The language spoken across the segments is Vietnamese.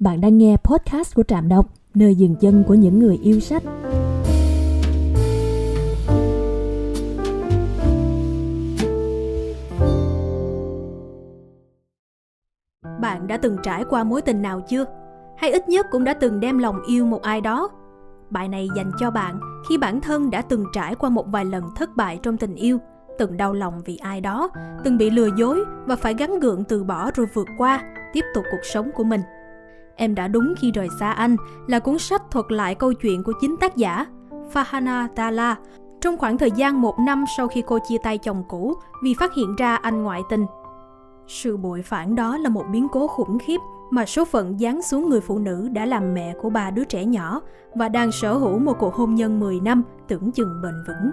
Bạn đang nghe podcast của Trạm Đọc, nơi dừng chân của những người yêu sách. Bạn đã từng trải qua mối tình nào chưa? Hay ít nhất cũng đã từng đem lòng yêu một ai đó? Bài này dành cho bạn khi bản thân đã từng trải qua một vài lần thất bại trong tình yêu, từng đau lòng vì ai đó, từng bị lừa dối và phải gắn gượng từ bỏ rồi vượt qua, tiếp tục cuộc sống của mình. Em đã đúng khi rời xa anh là cuốn sách thuật lại câu chuyện của chính tác giả Fahana Tala trong khoảng thời gian một năm sau khi cô chia tay chồng cũ vì phát hiện ra anh ngoại tình. Sự bội phản đó là một biến cố khủng khiếp mà số phận giáng xuống người phụ nữ đã làm mẹ của ba đứa trẻ nhỏ và đang sở hữu một cuộc hôn nhân 10 năm tưởng chừng bền vững.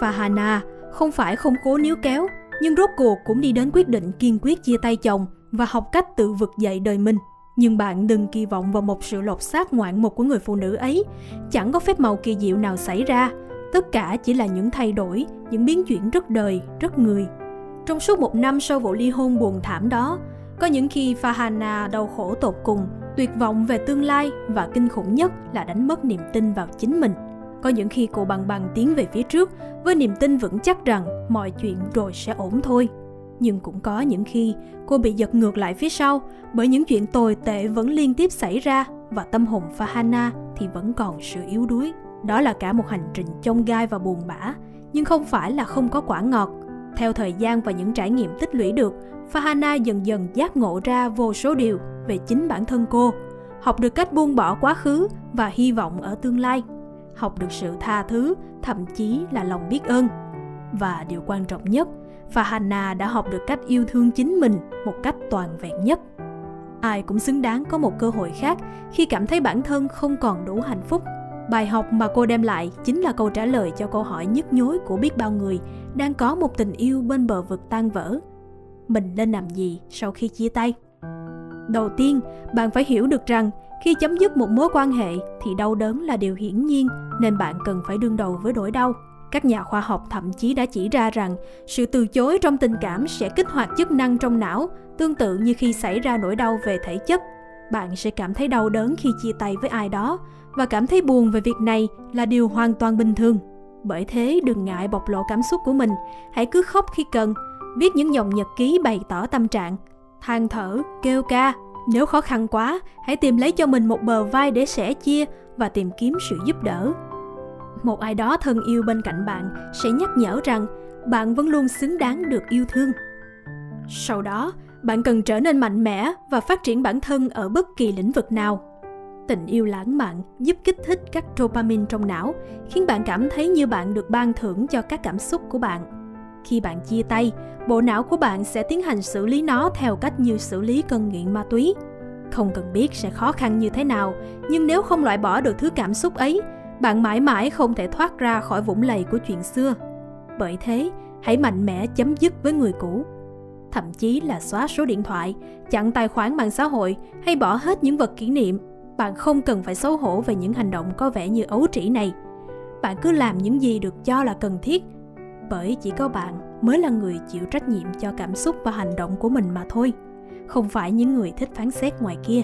Fahana không phải không cố níu kéo, nhưng rốt cuộc cũng đi đến quyết định kiên quyết chia tay chồng và học cách tự vực dậy đời mình. Nhưng bạn đừng kỳ vọng vào một sự lột xác ngoạn mục của người phụ nữ ấy. Chẳng có phép màu kỳ diệu nào xảy ra. Tất cả chỉ là những thay đổi, những biến chuyển rất đời, rất người. Trong suốt một năm sau vụ ly hôn buồn thảm đó, có những khi Fahana đau khổ tột cùng, tuyệt vọng về tương lai và kinh khủng nhất là đánh mất niềm tin vào chính mình. Có những khi cô bằng bằng tiến về phía trước với niềm tin vững chắc rằng mọi chuyện rồi sẽ ổn thôi. Nhưng cũng có những khi cô bị giật ngược lại phía sau bởi những chuyện tồi tệ vẫn liên tiếp xảy ra và tâm hồn Fahana thì vẫn còn sự yếu đuối. Đó là cả một hành trình chông gai và buồn bã, nhưng không phải là không có quả ngọt. Theo thời gian và những trải nghiệm tích lũy được, Fahana dần dần giác ngộ ra vô số điều về chính bản thân cô, học được cách buông bỏ quá khứ và hy vọng ở tương lai, học được sự tha thứ, thậm chí là lòng biết ơn. Và điều quan trọng nhất, và Hannah đã học được cách yêu thương chính mình một cách toàn vẹn nhất. Ai cũng xứng đáng có một cơ hội khác khi cảm thấy bản thân không còn đủ hạnh phúc. Bài học mà cô đem lại chính là câu trả lời cho câu hỏi nhức nhối của biết bao người đang có một tình yêu bên bờ vực tan vỡ mình nên làm gì sau khi chia tay đầu tiên, bạn phải hiểu được rằng khi chấm dứt một mối quan hệ thì đau đớn là điều hiển nhiên, nên bạn cần phải đương đầu với nỗi đau các nhà khoa học thậm chí đã chỉ ra rằng sự từ chối trong tình cảm sẽ kích hoạt chức năng trong não tương tự như khi xảy ra nỗi đau về thể chất bạn sẽ cảm thấy đau đớn khi chia tay với ai đó và cảm thấy buồn về việc này là điều hoàn toàn bình thường bởi thế đừng ngại bộc lộ cảm xúc của mình hãy cứ khóc khi cần viết những dòng nhật ký bày tỏ tâm trạng, than thở, kêu ca. Nếu khó khăn quá, hãy tìm lấy cho mình một bờ vai để sẻ chia và tìm kiếm sự giúp đỡ. Một ai đó thân yêu bên cạnh bạn sẽ nhắc nhở rằng bạn vẫn luôn xứng đáng được yêu thương. Sau đó, bạn cần trở nên mạnh mẽ và phát triển bản thân ở bất kỳ lĩnh vực nào. Tình yêu lãng mạn giúp kích thích các dopamine trong não, khiến bạn cảm thấy như bạn được ban thưởng cho các cảm xúc của bạn khi bạn chia tay bộ não của bạn sẽ tiến hành xử lý nó theo cách như xử lý cơn nghiện ma túy không cần biết sẽ khó khăn như thế nào nhưng nếu không loại bỏ được thứ cảm xúc ấy bạn mãi mãi không thể thoát ra khỏi vũng lầy của chuyện xưa. Bởi thế, hãy mạnh mẽ chấm dứt với người cũ. Thậm chí là xóa số điện thoại, chặn tài khoản mạng xã hội hay bỏ hết những vật kỷ niệm. Bạn không cần phải xấu hổ về những hành động có vẻ như ấu trĩ này. Bạn cứ làm những gì được cho là cần thiết, bởi chỉ có bạn mới là người chịu trách nhiệm cho cảm xúc và hành động của mình mà thôi, không phải những người thích phán xét ngoài kia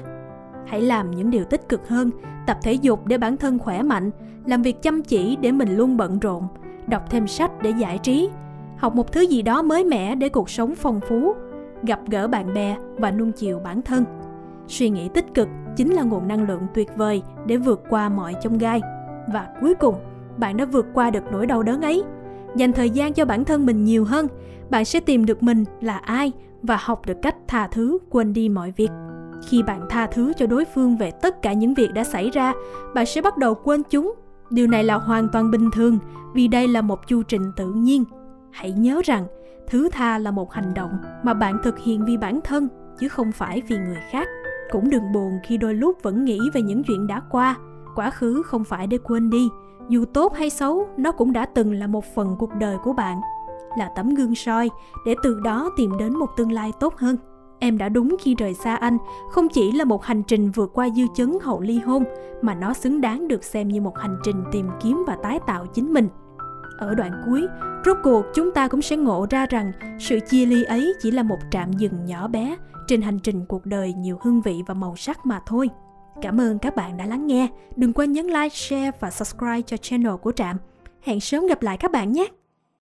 hãy làm những điều tích cực hơn, tập thể dục để bản thân khỏe mạnh, làm việc chăm chỉ để mình luôn bận rộn, đọc thêm sách để giải trí, học một thứ gì đó mới mẻ để cuộc sống phong phú, gặp gỡ bạn bè và nuông chiều bản thân. Suy nghĩ tích cực chính là nguồn năng lượng tuyệt vời để vượt qua mọi chông gai. Và cuối cùng, bạn đã vượt qua được nỗi đau đớn ấy. Dành thời gian cho bản thân mình nhiều hơn, bạn sẽ tìm được mình là ai và học được cách tha thứ quên đi mọi việc khi bạn tha thứ cho đối phương về tất cả những việc đã xảy ra, bạn sẽ bắt đầu quên chúng. Điều này là hoàn toàn bình thường, vì đây là một chu trình tự nhiên. Hãy nhớ rằng, thứ tha là một hành động mà bạn thực hiện vì bản thân, chứ không phải vì người khác. Cũng đừng buồn khi đôi lúc vẫn nghĩ về những chuyện đã qua. Quá khứ không phải để quên đi. Dù tốt hay xấu, nó cũng đã từng là một phần cuộc đời của bạn. Là tấm gương soi để từ đó tìm đến một tương lai tốt hơn em đã đúng khi rời xa anh, không chỉ là một hành trình vượt qua dư chấn hậu ly hôn, mà nó xứng đáng được xem như một hành trình tìm kiếm và tái tạo chính mình. Ở đoạn cuối, rốt cuộc chúng ta cũng sẽ ngộ ra rằng sự chia ly ấy chỉ là một trạm dừng nhỏ bé, trên hành trình cuộc đời nhiều hương vị và màu sắc mà thôi. Cảm ơn các bạn đã lắng nghe. Đừng quên nhấn like, share và subscribe cho channel của trạm. Hẹn sớm gặp lại các bạn nhé!